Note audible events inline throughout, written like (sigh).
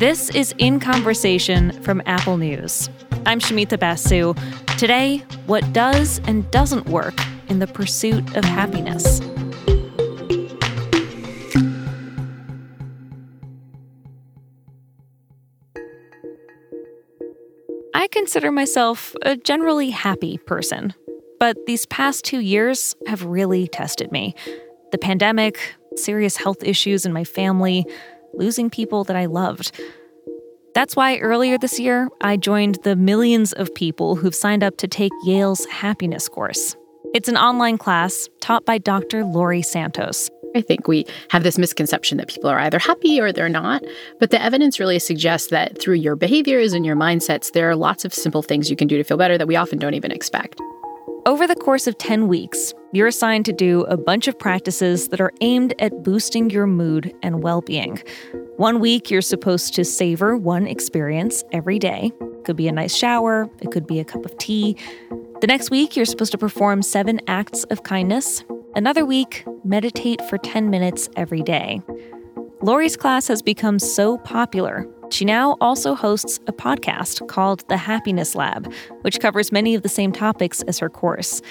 This is In Conversation from Apple News. I'm Shumita Basu. Today, what does and doesn't work in the pursuit of happiness. I consider myself a generally happy person, but these past two years have really tested me. The pandemic, serious health issues in my family, losing people that I loved. That's why earlier this year, I joined the millions of people who've signed up to take Yale's happiness course. It's an online class taught by Dr. Laurie Santos. I think we have this misconception that people are either happy or they're not. But the evidence really suggests that through your behaviors and your mindsets, there are lots of simple things you can do to feel better that we often don't even expect. Over the course of 10 weeks, you're assigned to do a bunch of practices that are aimed at boosting your mood and well being. One week, you're supposed to savor one experience every day. It could be a nice shower, it could be a cup of tea. The next week, you're supposed to perform seven acts of kindness. Another week, meditate for 10 minutes every day. Laurie's class has become so popular she now also hosts a podcast called The Happiness Lab, which covers many of the same topics as her course.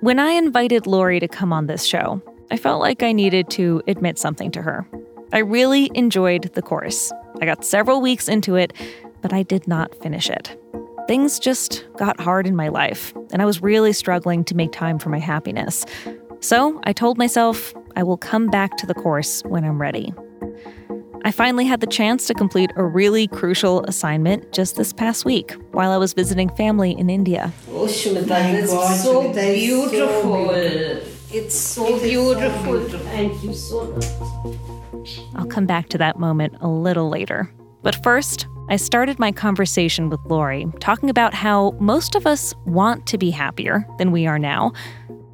When I invited Laurie to come on this show, I felt like I needed to admit something to her. I really enjoyed the course. I got several weeks into it, but I did not finish it. Things just got hard in my life, and I was really struggling to make time for my happiness. So I told myself I will come back to the course when I'm ready. I finally had the chance to complete a really crucial assignment just this past week while I was visiting family in India. Oh, Shumita, that's so beautiful. It's so beautiful. Thank you so much. I'll come back to that moment a little later. But first, I started my conversation with Laurie talking about how most of us want to be happier than we are now,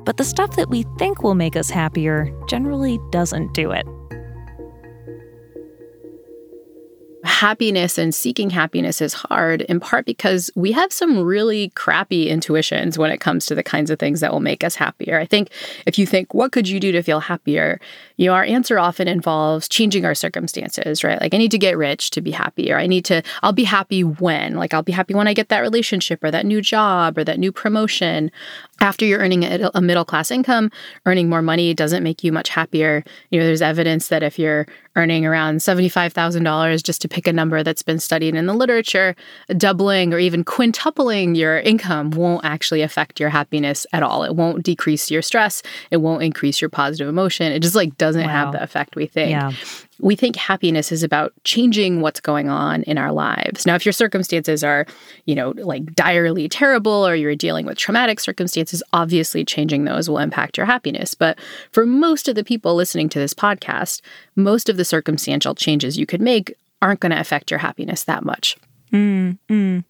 but the stuff that we think will make us happier generally doesn't do it. Happiness and seeking happiness is hard, in part because we have some really crappy intuitions when it comes to the kinds of things that will make us happier. I think if you think, what could you do to feel happier? You know, our answer often involves changing our circumstances, right? Like, I need to get rich to be happy, or I need to, I'll be happy when, like, I'll be happy when I get that relationship or that new job or that new promotion. After you're earning a, middle class income, earning more money doesn't make you much happier. You know, there's evidence that if you're earning around $75,000 just to pick a number that's been studied in the literature, doubling or even quintupling your income won't actually affect your happiness at all. It won't decrease your stress, it won't increase your positive emotion. It just like doesn't wow. have the effect we think. Yeah we think happiness is about changing what's going on in our lives. Now, if your circumstances are, you know, like direly terrible or you're dealing with traumatic circumstances, obviously changing those will impact your happiness. But for most of the people listening to this podcast, most of the circumstantial changes you could make aren't going to affect your happiness that much. Mm, mm.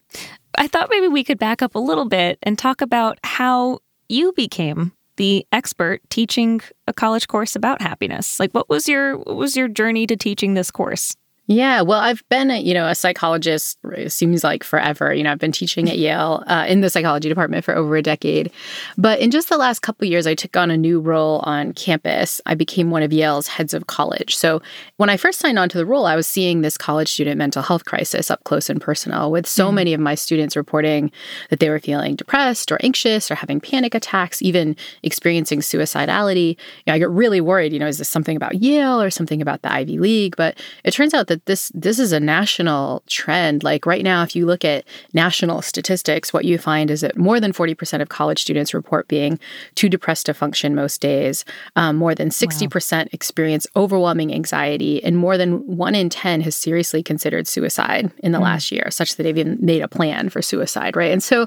I thought maybe we could back up a little bit and talk about how you became the expert teaching a college course about happiness. Like what was your what was your journey to teaching this course? Yeah, well, I've been, a, you know, a psychologist. It seems like forever. You know, I've been teaching at Yale uh, in the psychology department for over a decade. But in just the last couple years, I took on a new role on campus. I became one of Yale's heads of college. So when I first signed on to the role, I was seeing this college student mental health crisis up close and personal, with so mm-hmm. many of my students reporting that they were feeling depressed or anxious or having panic attacks, even experiencing suicidality. You know, I get really worried. You know, is this something about Yale or something about the Ivy League? But it turns out that this this is a national trend. Like right now, if you look at national statistics, what you find is that more than 40% of college students report being too depressed to function most days. Um, more than 60% wow. experience overwhelming anxiety, and more than one in 10 has seriously considered suicide in the mm. last year, such that they've even made a plan for suicide, right? And so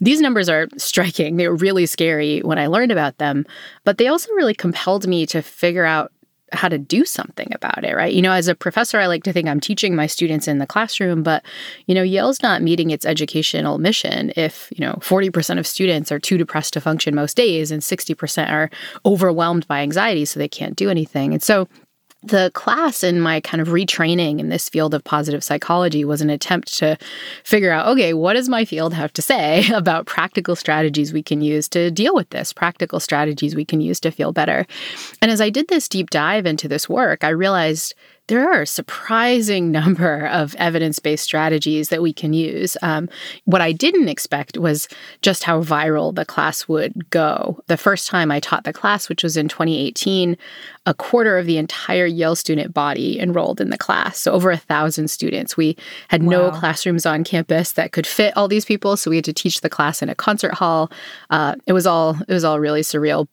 these numbers are striking. They were really scary when I learned about them, but they also really compelled me to figure out how to do something about it, right? You know, as a professor, I like to think I'm teaching my students in the classroom, but, you know, Yale's not meeting its educational mission if, you know, 40% of students are too depressed to function most days and 60% are overwhelmed by anxiety, so they can't do anything. And so, the class and my kind of retraining in this field of positive psychology was an attempt to figure out okay, what does my field have to say (laughs) about practical strategies we can use to deal with this, practical strategies we can use to feel better. And as I did this deep dive into this work, I realized there are a surprising (laughs) number of evidence based strategies that we can use. Um, what I didn't expect was just how viral the class would go. The first time I taught the class, which was in 2018, a quarter of the entire Yale student body enrolled in the class. So over a thousand students. We had wow. no classrooms on campus that could fit all these people, so we had to teach the class in a concert hall. Uh, it was all it was all really surreal.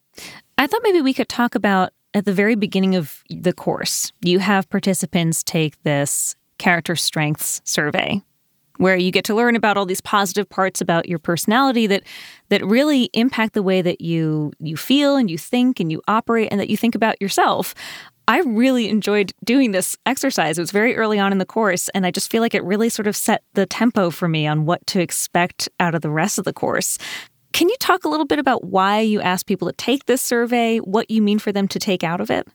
I thought maybe we could talk about at the very beginning of the course, you have participants take this character strengths survey where you get to learn about all these positive parts about your personality that that really impact the way that you you feel and you think and you operate and that you think about yourself. I really enjoyed doing this exercise. It was very early on in the course and I just feel like it really sort of set the tempo for me on what to expect out of the rest of the course. Can you talk a little bit about why you asked people to take this survey, what you mean for them to take out of it?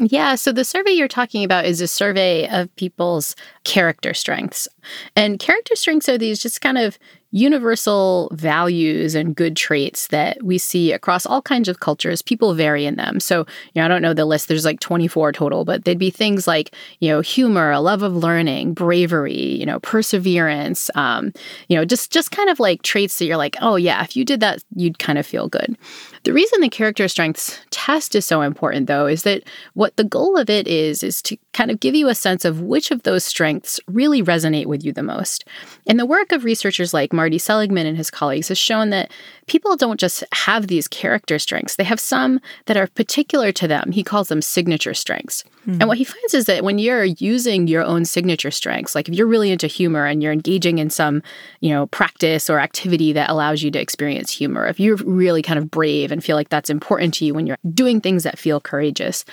Yeah, so the survey you're talking about is a survey of people's character strengths. And character strengths are these just kind of universal values and good traits that we see across all kinds of cultures. People vary in them. So, you know, I don't know the list, there's like 24 total, but they'd be things like, you know, humor, a love of learning, bravery, you know, perseverance, um, you know, just just kind of like traits that you're like, oh yeah, if you did that, you'd kind of feel good. The reason the character strengths test is so important though is that what the goal of it is is to kind of give you a sense of which of those strengths really resonate with you the most. And the work of researchers like Marty Seligman and his colleagues has shown that people don't just have these character strengths, they have some that are particular to them. He calls them signature strengths. Mm-hmm. And what he finds is that when you're using your own signature strengths, like if you're really into humor and you're engaging in some, you know, practice or activity that allows you to experience humor, if you're really kind of brave and feel like that's important to you when you're doing things that feel courageous,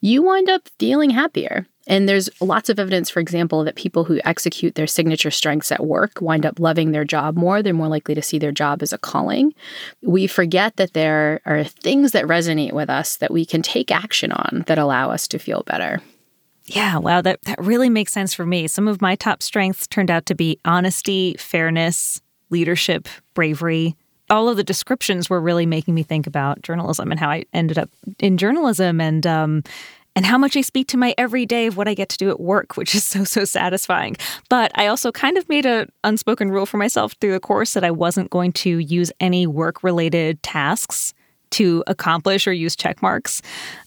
you wind up feeling happier. And there's lots of evidence, for example, that people who execute their signature strengths at work wind up loving their job more. They're more likely to see their job as a calling. We forget that there are things that resonate with us that we can take action on that allow us to feel better. Yeah, wow, that, that really makes sense for me. Some of my top strengths turned out to be honesty, fairness, leadership, bravery. All of the descriptions were really making me think about journalism and how I ended up in journalism and um, and how much I speak to my everyday of what I get to do at work, (laughs) which is so, so satisfying. But I also kind of made an unspoken rule for myself through the course that I wasn't going to use any work related tasks to accomplish or use check marks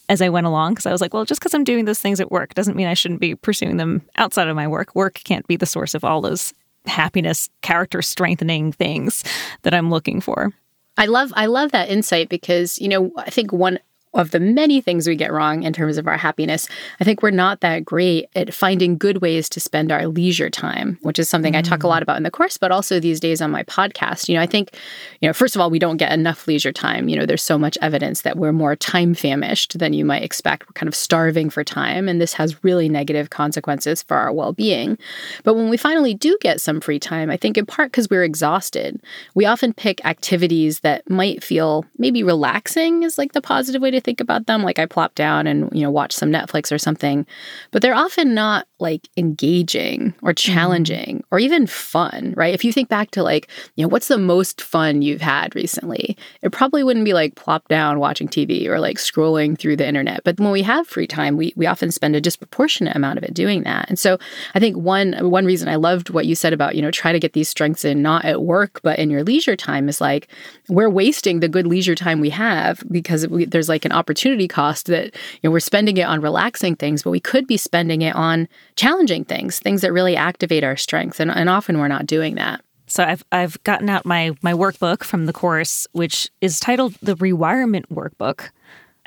as I went along because I was like, well, just because I'm doing those things at work doesn't mean I shouldn't be pursuing them outside of my work. Work can't be the source of all those happiness, character strengthening things that I'm looking for. I love I love that insight because you know I think one of the many things we get wrong in terms of our happiness, I think we're not that great at finding good ways to spend our leisure time, which is something mm. I talk a lot mm. about in the course, but also these days on my podcast. You know, I think, you know, first of all, we don't get enough leisure time. You know, there's so much evidence that we're more time famished than you might expect. We're kind of starving for time, and this has really negative consequences for our well being. But when we finally do get some free time, I think in part because we're exhausted, we often pick activities that might feel maybe relaxing, is like the positive way to think about them. Like I plop down and, you know, watch some Netflix or something, but they're often not like engaging or mm-hmm. challenging or even fun, right? If you think back to like, you know, what's the most fun you've had recently? It probably wouldn't be like plop down watching TV or like scrolling through the internet. But when we have free time, we, we often spend a disproportionate amount of it doing that. And so I think one one reason I loved what you said about, you know, try to get these strengths in not at work, but in your leisure time is like we're wasting the good leisure time we have because we, there's like an opportunity cost that, you know, we're spending it on relaxing things, but we could be spending it on challenging things, things that really activate our strengths. And, and often we're not doing that. So I've I've gotten out my my workbook from the course, which is titled the Rewirement Workbook.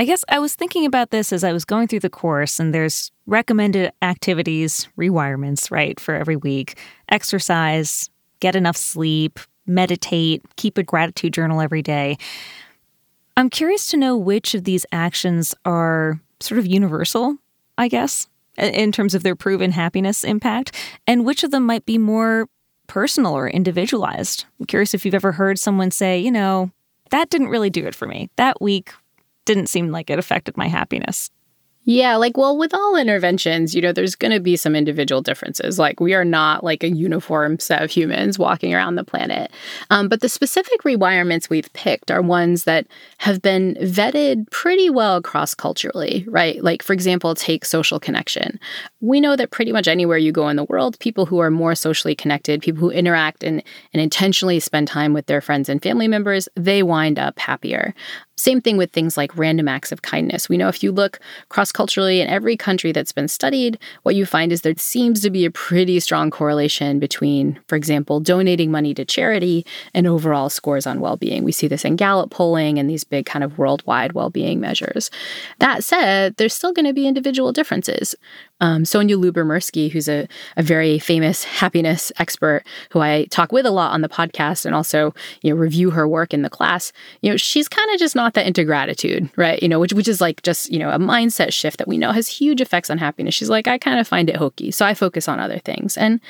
I guess I was thinking about this as I was going through the course, and there's recommended activities, rewirements, right, for every week. Exercise, get enough sleep, meditate, keep a gratitude journal every day. I'm curious to know which of these actions are sort of universal, I guess, in terms of their proven happiness impact, and which of them might be more personal or individualized. I'm curious if you've ever heard someone say, you know, that didn't really do it for me. That week didn't seem like it affected my happiness. Yeah, like, well, with all interventions, you know, there's going to be some individual differences. Like, we are not like a uniform set of humans walking around the planet. Um, but the specific rewirements we've picked are ones that have been vetted pretty well cross culturally, right? Like, for example, take social connection. We know that pretty much anywhere you go in the world, people who are more socially connected, people who interact and, and intentionally spend time with their friends and family members, they wind up happier. Same thing with things like random acts of kindness. We know if you look cross culturally in every country that's been studied, what you find is there seems to be a pretty strong correlation between, for example, donating money to charity and overall scores on well being. We see this in Gallup polling and these big kind of worldwide well being measures. That said, there's still going to be individual differences. Um, Sonja Lyubomirsky, who's a, a very famous happiness expert who I talk with a lot on the podcast and also you know review her work in the class, you know, she's kind of just not that into gratitude, right? You know, which which is like just, you know, a mindset shift that we know has huge effects on happiness. She's like, I kind of find it hokey. So I focus on other things. And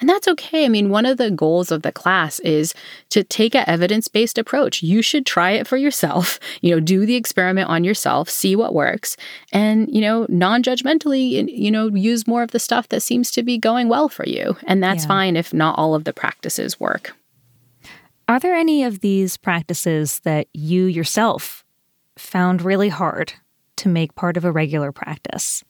and that's okay. I mean, one of the goals of the class is to take an evidence-based approach. You should try it for yourself, (laughs) you know, do the experiment on yourself, see what works, and you know, non-judgmentally, you know, know, use more of the stuff that seems to be going well for you. And that's yeah. fine if not all of the practices work. Are there any of these practices that you yourself found really hard to make part of a regular practice?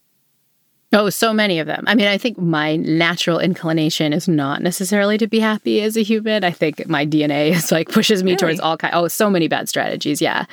Oh, so many of them. I mean, I think my natural inclination is not necessarily to be happy as a human. I think my DNA is like pushes me really? towards all kind. Oh, so many bad strategies. Yeah,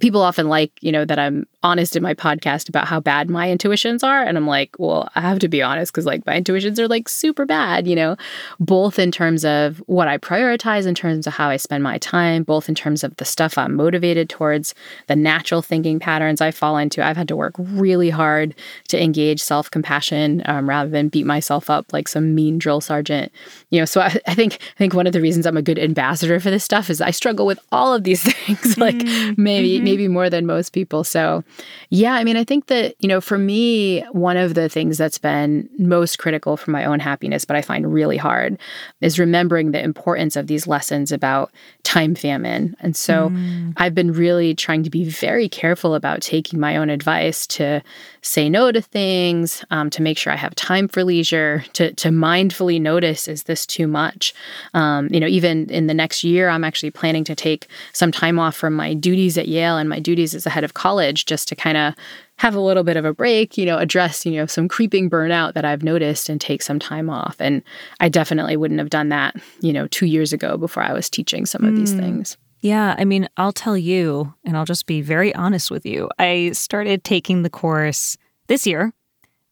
people often like, you know, that I'm honest in my podcast about how bad my intuitions are. And I'm like, well, I have to be honest because like my intuitions are like super bad, you know, both in terms of what I prioritize, in terms of how I spend my time, both in terms of the stuff I'm motivated towards, the natural thinking patterns I fall into. I've had to work really hard to engage self compassion um, rather than beat myself up like some mean drill sergeant, you know. So I, I, think I think one of the reasons I'm a good ambassador for this stuff is I struggle with all of these (laughs) things, like mm-hmm. maybe mm-hmm. Maybe more than most people. So yeah, I mean, I think that, you know, for me, one of the things that's been most critical for my own happiness, but I find really hard, is remembering the importance of these lessons about time famine. And so mm. I've been really trying to be very careful about taking my own advice to say no to things, um, to make sure I have time for leisure, to, to mindfully notice is this too much? Um, you know, even in the next year, I'm actually planning to take some time off from my duties at Yale and my duties as a head of college just to kind of have a little bit of a break, you know, address, you know, some creeping burnout that I've noticed and take some time off. And I definitely wouldn't have done that, you know, two years ago before I was teaching some of mm. these things. Yeah, I mean, I'll tell you, and I'll just be very honest with you. I started taking the course this year.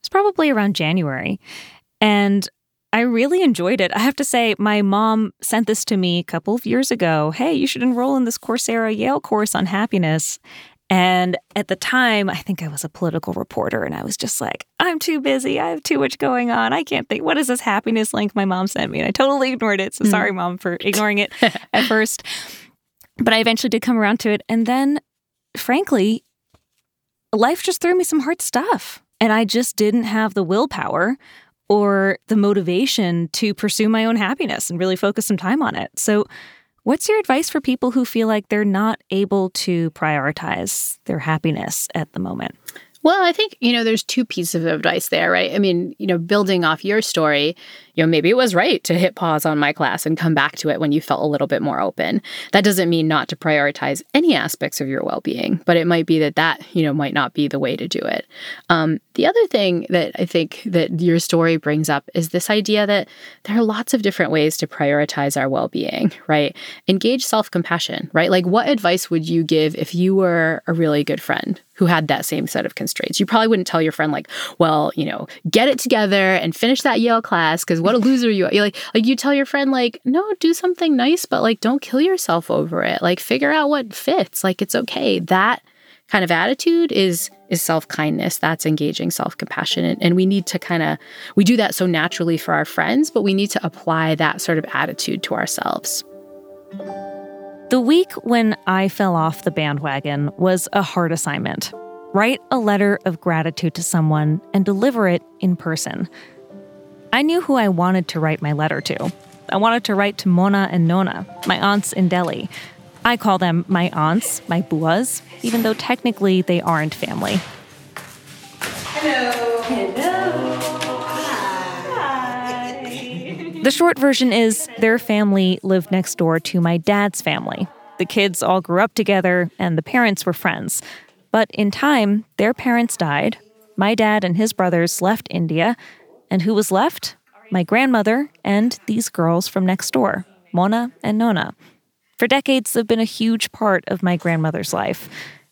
It's probably around January. And I really enjoyed it. I have to say, my mom sent this to me a couple of years ago. Hey, you should enroll in this Coursera Yale course on happiness. And at the time, I think I was a political reporter and I was just like, I'm too busy. I have too much going on. I can't think. What is this happiness link my mom sent me? And I totally ignored it. So mm. sorry, mom, for ignoring it (laughs) at first. But I eventually did come around to it. And then, frankly, life just threw me some hard stuff. And I just didn't have the willpower or the motivation to pursue my own happiness and really focus some time on it. So, What's your advice for people who feel like they're not able to prioritize their happiness at the moment? Well, I think, you know, there's two pieces of advice there, right? I mean, you know, building off your story, you know, maybe it was right to hit pause on my class and come back to it when you felt a little bit more open. That doesn't mean not to prioritize any aspects of your well being, but it might be that that, you know, might not be the way to do it. Um, the other thing that I think that your story brings up is this idea that there are lots of different ways to prioritize our well being, right? Engage self compassion, right? Like, what advice would you give if you were a really good friend? who had that same set of constraints. You probably wouldn't tell your friend like, "Well, you know, get it together and finish that Yale class because what a loser you are. You like like you tell your friend like, no, do something nice, but like don't kill yourself over it. Like figure out what fits. Like it's okay. That kind of attitude is is self-kindness that's engaging self-compassion and, and we need to kind of we do that so naturally for our friends but we need to apply that sort of attitude to ourselves the week when i fell off the bandwagon was a hard assignment write a letter of gratitude to someone and deliver it in person I knew who I wanted to write my letter to. I wanted to write to Mona and Nona, my aunts in Delhi. I call them my aunts, my buas, even though technically they aren't family. Hello. Hello. Hi. The short version is their family lived next door to my dad's family. The kids all grew up together and the parents were friends. But in time, their parents died. My dad and his brothers left India. And who was left? My grandmother and these girls from next door, Mona and Nona. For decades, they've been a huge part of my grandmother's life.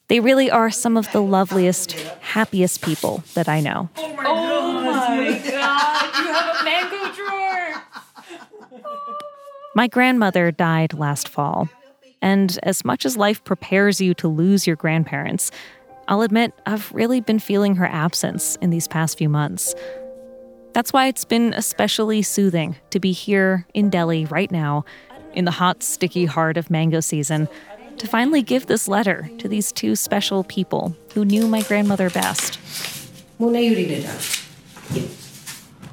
They really are some of the loveliest, happiest people that I know. Oh my, oh my god, you have a mango drawer! My grandmother died last fall. And as much as life prepares you to lose your grandparents, I'll admit I've really been feeling her absence in these past few months. That's why it's been especially soothing to be here in Delhi right now, in the hot, sticky heart of mango season, to finally give this letter to these two special people who knew my grandmother best. Mona, you read it out.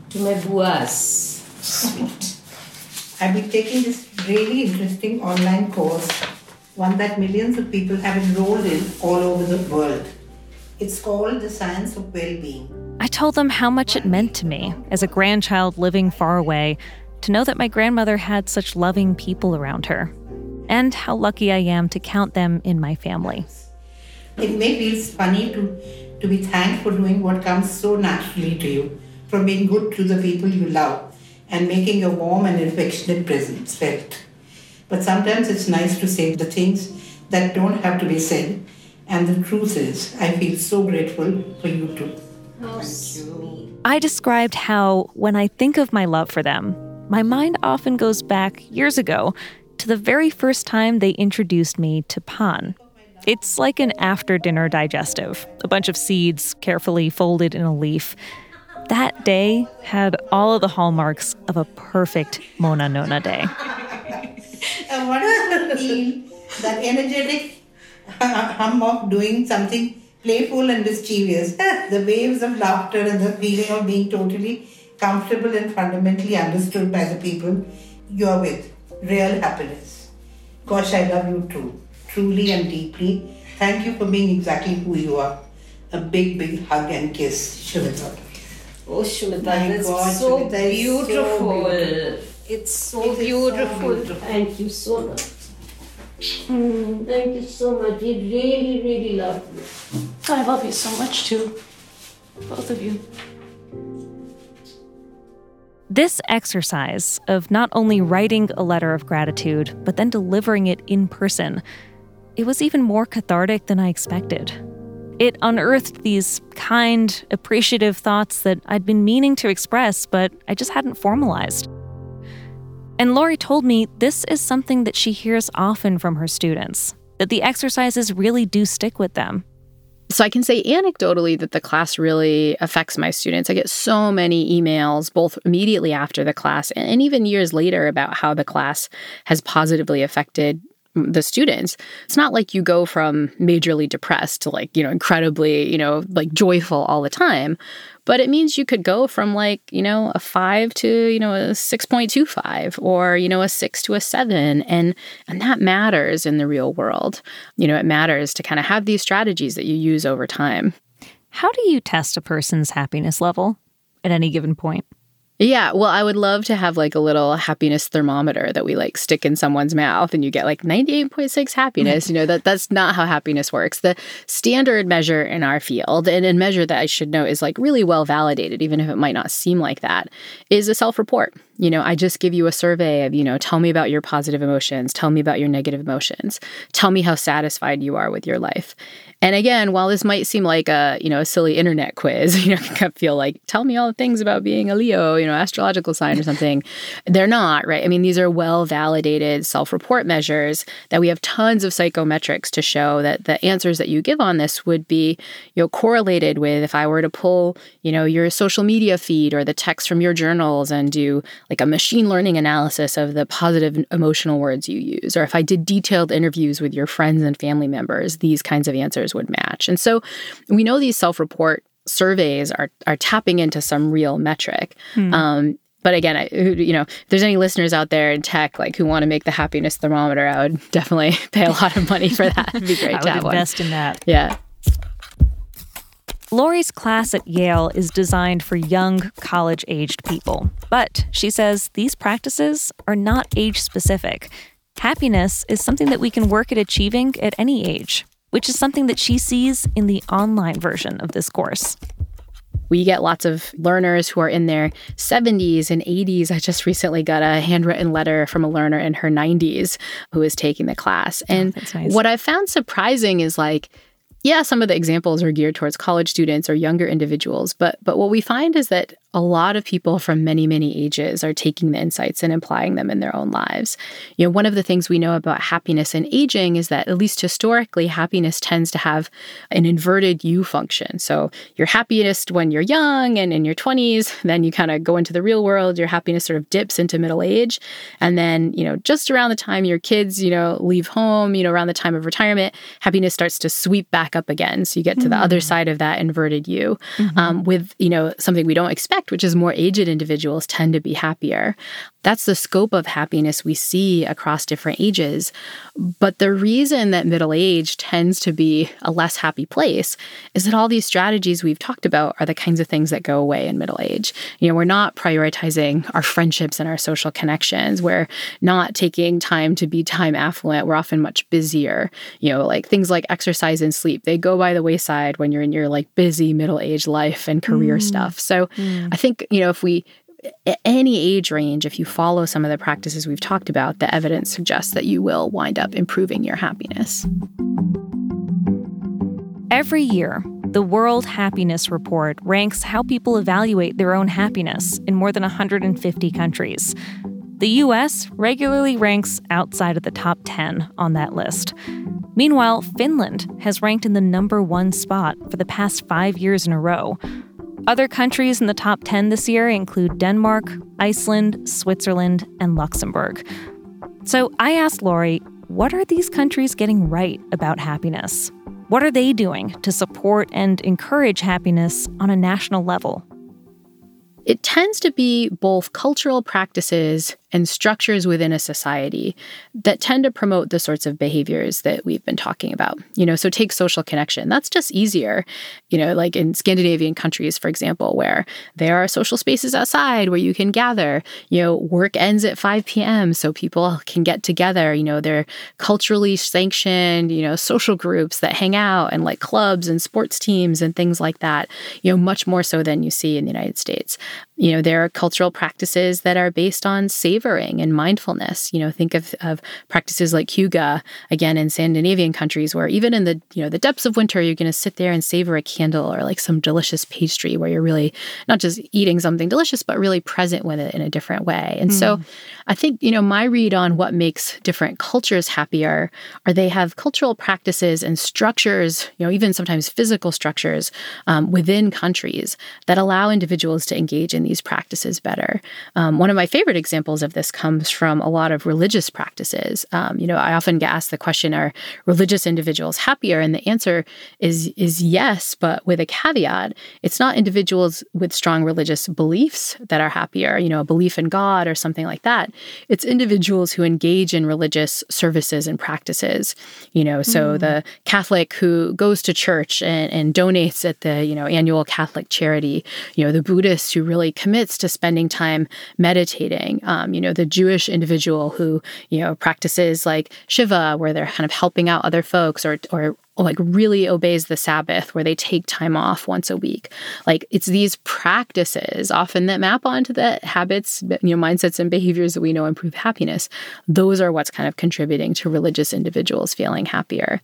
To my buas. Sweet. I've been taking this really interesting online course, one that millions of people have enrolled in all over the world. It's called The Science of Well-Being. I told them how much it meant to me as a grandchild living far away to know that my grandmother had such loving people around her, and how lucky I am to count them in my family. It may feel funny to, to be thanked for doing what comes so naturally to you, from being good to the people you love and making a warm and affectionate presence felt. But sometimes it's nice to say the things that don't have to be said. And the truth is, I feel so grateful for you too. How sweet. I described how, when I think of my love for them, my mind often goes back years ago to the very first time they introduced me to pan. It's like an after dinner digestive, a bunch of seeds carefully folded in a leaf. That day had all of the hallmarks of a perfect Mona Nona day. (laughs) What a wonderful feel, that energetic (laughs) hum of doing something playful and mischievous, (laughs) the waves of laughter and the feeling of being totally comfortable and fundamentally understood by the people you're with. Real happiness. Gosh, I love you too, truly and deeply. Thank you for being exactly who you are. A big, big hug and kiss, Shweta. Oh, Shweta, that's God, so, Shweta beautiful. so beautiful. It's so, it beautiful. so beautiful. Thank you so much. Mm, thank you so much. You really, really love me. I love you so much too. Both of you. This exercise of not only writing a letter of gratitude, but then delivering it in person, it was even more cathartic than I expected. It unearthed these kind, appreciative thoughts that I'd been meaning to express, but I just hadn't formalized. And Laurie told me this is something that she hears often from her students, that the exercises really do stick with them. So I can say anecdotally that the class really affects my students. I get so many emails, both immediately after the class and even years later, about how the class has positively affected the students. It's not like you go from majorly depressed to like, you know, incredibly, you know, like joyful all the time, but it means you could go from like, you know, a 5 to, you know, a 6.25 or, you know, a 6 to a 7 and and that matters in the real world. You know, it matters to kind of have these strategies that you use over time. How do you test a person's happiness level at any given point? Yeah, well, I would love to have like a little happiness thermometer that we like stick in someone's mouth and you get like 98.6 happiness. Mm-hmm. you know, that that's not how happiness works. The standard measure in our field and a measure that I should know is like really well validated even if it might not seem like that is a self-report. You know, I just give you a survey of, you know, tell me about your positive emotions, tell me about your negative emotions, tell me how satisfied you are with your life. And again, while this might seem like a, you know, a silly internet quiz, (laughs) you know, can feel like, tell me all the things about being a Leo, you know, astrological sign or something. They're not, right? I mean, these are well validated self report measures that we have tons of psychometrics to show that the answers that you give on this would be, you know, correlated with if I were to pull, you know, your social media feed or the text from your journals and do like a machine learning analysis of the positive emotional words you use, or if I did detailed interviews with your friends and family members, these kinds of answers would match. And so we know these self report surveys are, are tapping into some real metric. Hmm. Um, but again, I, you know, if there's any listeners out there in tech like who want to make the happiness thermometer, I would (laughs) definitely pay a lot of money for that. It'd be great (laughs) I to would invest one. in that. Yeah. Laurie's class at Yale is designed for young, college aged people. But she says these practices are not age specific. Happiness is something that we can work at achieving at any age, which is something that she sees in the online version of this course. We get lots of learners who are in their 70s and 80s. I just recently got a handwritten letter from a learner in her 90s who is taking the class. Oh, and oh, nice. what I found surprising is like, yeah, some of the examples are geared towards college students or younger individuals, but but what we find is that a lot of people from many, many ages are taking the insights and applying them in their own lives. You know, one of the things we know about happiness and aging is that, at least historically, happiness tends to have an inverted U function. So you're happiest when you're young and in your 20s, (laughs) then you kind of go into the real world, your happiness sort of dips into middle age. And then, you know, just around the time your kids, you know, leave home, you know, around the time of retirement, happiness starts to sweep back up again. So you get to mm-hmm. the other mm. side of that inverted U mm-hmm. um, with, you know, something we don't expect which is more aged individuals tend to be happier. That's the scope of happiness we see across different ages. But the reason that middle age tends to be a less happy place is that all these strategies we've talked about are the kinds of things that go away in middle age. You know, we're not prioritizing our friendships and our social connections. We're not taking time to be time affluent. We're often much busier. You know, like things like exercise and sleep, they go by the wayside when you're in your like busy middle age life and career mm. stuff. So mm. I think, you know, if we any age range, if you follow some of the practices we've talked about, the evidence suggests that you will wind up improving your happiness. Every year, the World Happiness Report ranks how people evaluate their own happiness in more than 150 countries. The US regularly ranks outside of the top 10 on that list. Meanwhile, Finland has ranked in the number one spot for the past five years in a row. Other countries in the top 10 this year include Denmark, Iceland, Switzerland, and Luxembourg. So I asked Laurie, what are these countries getting right about happiness? What are they doing to support and encourage happiness on a national level? It tends to be both cultural practices and structures within a society that tend to promote the sorts of behaviors that we've been talking about. You know, so take social connection. That's just easier, you know, like in Scandinavian countries, for example, where there are social spaces outside where you can gather. You know, work ends at 5 p.m. so people can get together. You know, they're culturally sanctioned, you know, social groups that hang out and like clubs and sports teams and things like that, you know, much more so than you see in the United States. You know, there are cultural practices that are based on savoring and mindfulness. You know, think of, of practices like hygge, again, in Scandinavian countries, where even in the, you know, the depths of winter, you're going to sit there and savor a candle or like some delicious pastry where you're really not just eating something delicious, but really present with it in a different way. And mm. so I think, you know, my read on what makes different cultures happier are they have cultural practices and structures, you know, even sometimes physical structures um, within countries that allow individuals to engage in these practices better. Um, one of my favorite examples of this comes from a lot of religious practices. Um, you know, I often get asked the question, are religious individuals happier? And the answer is, is yes, but with a caveat. It's not individuals with strong religious beliefs that are happier, you know, a belief in God or something like that. It's individuals who engage in religious services and practices. You know, so mm. the Catholic who goes to church and, and donates at the, you know, annual Catholic charity, you know, the Buddhist who really commits to spending time meditating. Um, you know, the Jewish individual who, you know, practices like Shiva, where they're kind of helping out other folks or, or like really obeys the Sabbath, where they take time off once a week. Like it's these practices often that map onto the habits, you know, mindsets and behaviors that we know improve happiness. Those are what's kind of contributing to religious individuals feeling happier.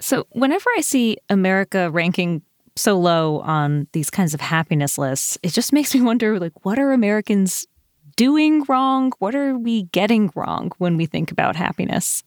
So, whenever I see America ranking so low on these kinds of happiness lists, it just makes me wonder like what are Americans doing wrong? What are we getting wrong when we think about happiness?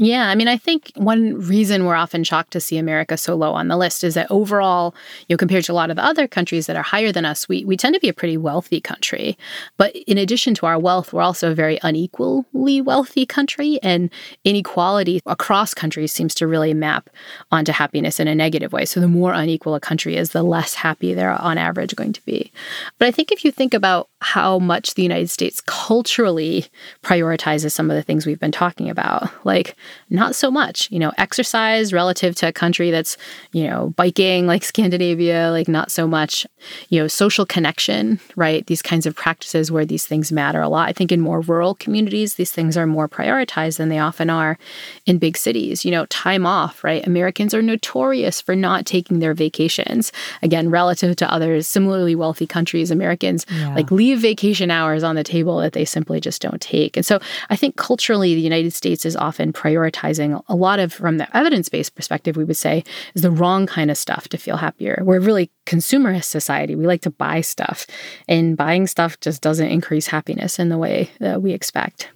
Yeah, I mean, I think one reason we're often shocked to see America so low on the list is that overall, you know, compared to a lot of the other countries that are higher than us, we, we tend to be a pretty wealthy country. But in addition to our wealth, we're also a very unequally wealthy country, and inequality across countries seems to really map onto happiness in a negative way. So the more unequal a country is, the less happy they're on average going to be. But I think if you think about how much the United States culturally prioritizes some of the things we've been talking about, like not so much. You know, exercise relative to a country that's, you know, biking like Scandinavia, like not so much. You know, social connection, right? These kinds of practices where these things matter a lot. I think in more rural communities, these things are more prioritized than they often are in big cities. You know, time off, right? Americans are notorious for not taking their vacations. Again, relative to others similarly wealthy countries, Americans yeah. like leave vacation hours on the table that they simply just don't take. And so I think culturally, the United States is often prioritizing a lot of, from the evidence based perspective, we would say, is the wrong kind of stuff to feel happier. We're really consumerist society. We like to buy stuff, and buying stuff just doesn't increase happiness in the way that we expect.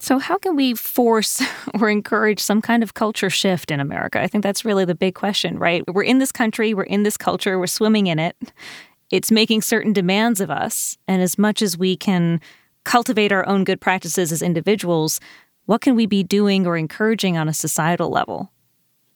So, how can we force (laughs) or encourage some kind of culture shift in America? I think that's really the big question, right? We're in this country, we're in this culture, we're swimming in it. It's making certain demands of us. And as much as we can cultivate our own good practices as individuals, what can we be doing or encouraging on a societal level?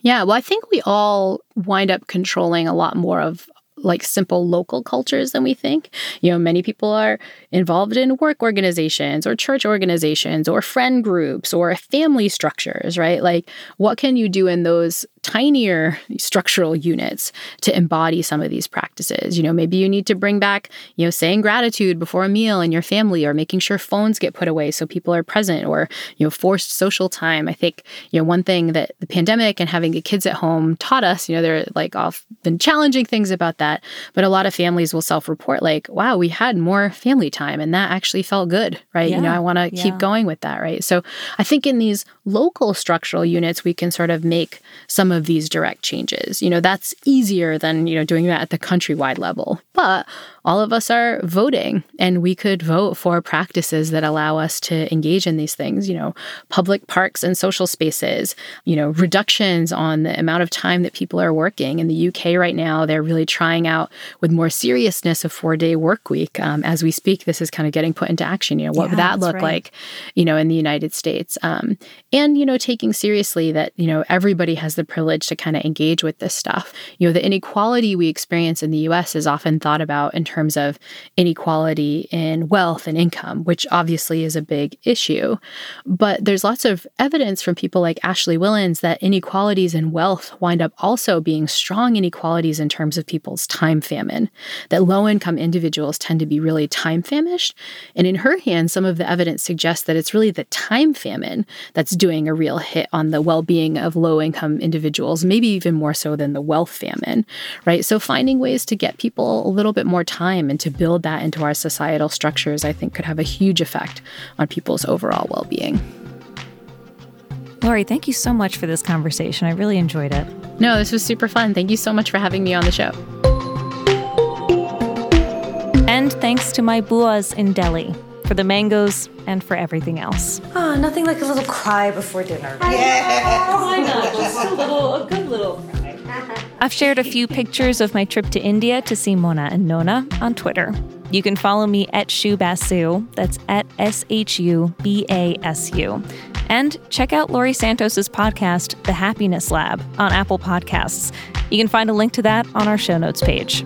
Yeah, well, I think we all wind up controlling a lot more of like simple local cultures than we think. You know, many people are involved in work organizations or church organizations or friend groups or family structures, right? Like, what can you do in those tinier structural units to embody some of these practices. You know, maybe you need to bring back, you know, saying gratitude before a meal in your family or making sure phones get put away so people are present or, you know, forced social time. I think, you know, one thing that the pandemic and having the kids at home taught us, you know, there are like often challenging things about that, but a lot of families will self-report like, wow, we had more family time and that actually felt good, right? Yeah, you know, I want to yeah. keep going with that, right? So I think in these local structural units, we can sort of make some of these direct changes. You know, that's easier than, you know, doing that at the countrywide level. But all of us are voting and we could vote for practices that allow us to engage in these things, you know, public parks and social spaces, you know, reductions on the amount of time that people are working. In the UK right now, they're really trying out with more seriousness a four day work week. Um, as we speak, this is kind of getting put into action. You know, what yeah, would that look right. like, you know, in the United States? Um, and, you know, taking seriously that, you know, everybody has the privilege to kind of engage with this stuff. You know, the inequality we experience in the US is often thought about in terms of inequality in wealth and income, which obviously is a big issue. But there's lots of evidence from people like Ashley Whillans that inequalities in wealth wind up also being strong inequalities in terms of people's time famine, that low income individuals tend to be really time famished. And in her hands, some of the evidence suggests that it's really the time famine that's doing a real hit on the well being of low income individuals, maybe even more so than the wealth famine, right? So finding ways to get people a little bit more time and to build that into our societal structures, I think could have a huge effect on people's overall well being. Laurie, thank you so much for this conversation. I really enjoyed it. No, this was super fun. Thank you so much for having me on the show. And thanks to my buas in Delhi for the mangoes and for everything else. Ah, oh, nothing like a little cry before dinner. Yeah. Why not? Just a little, a good little cry. I've shared a few pictures of my trip to India to see Mona and Nona on Twitter. You can follow me at Shubasu, that's at S H U B A S U. And check out Laurie Santos's podcast, The Happiness Lab, on Apple Podcasts. You can find a link to that on our show notes page.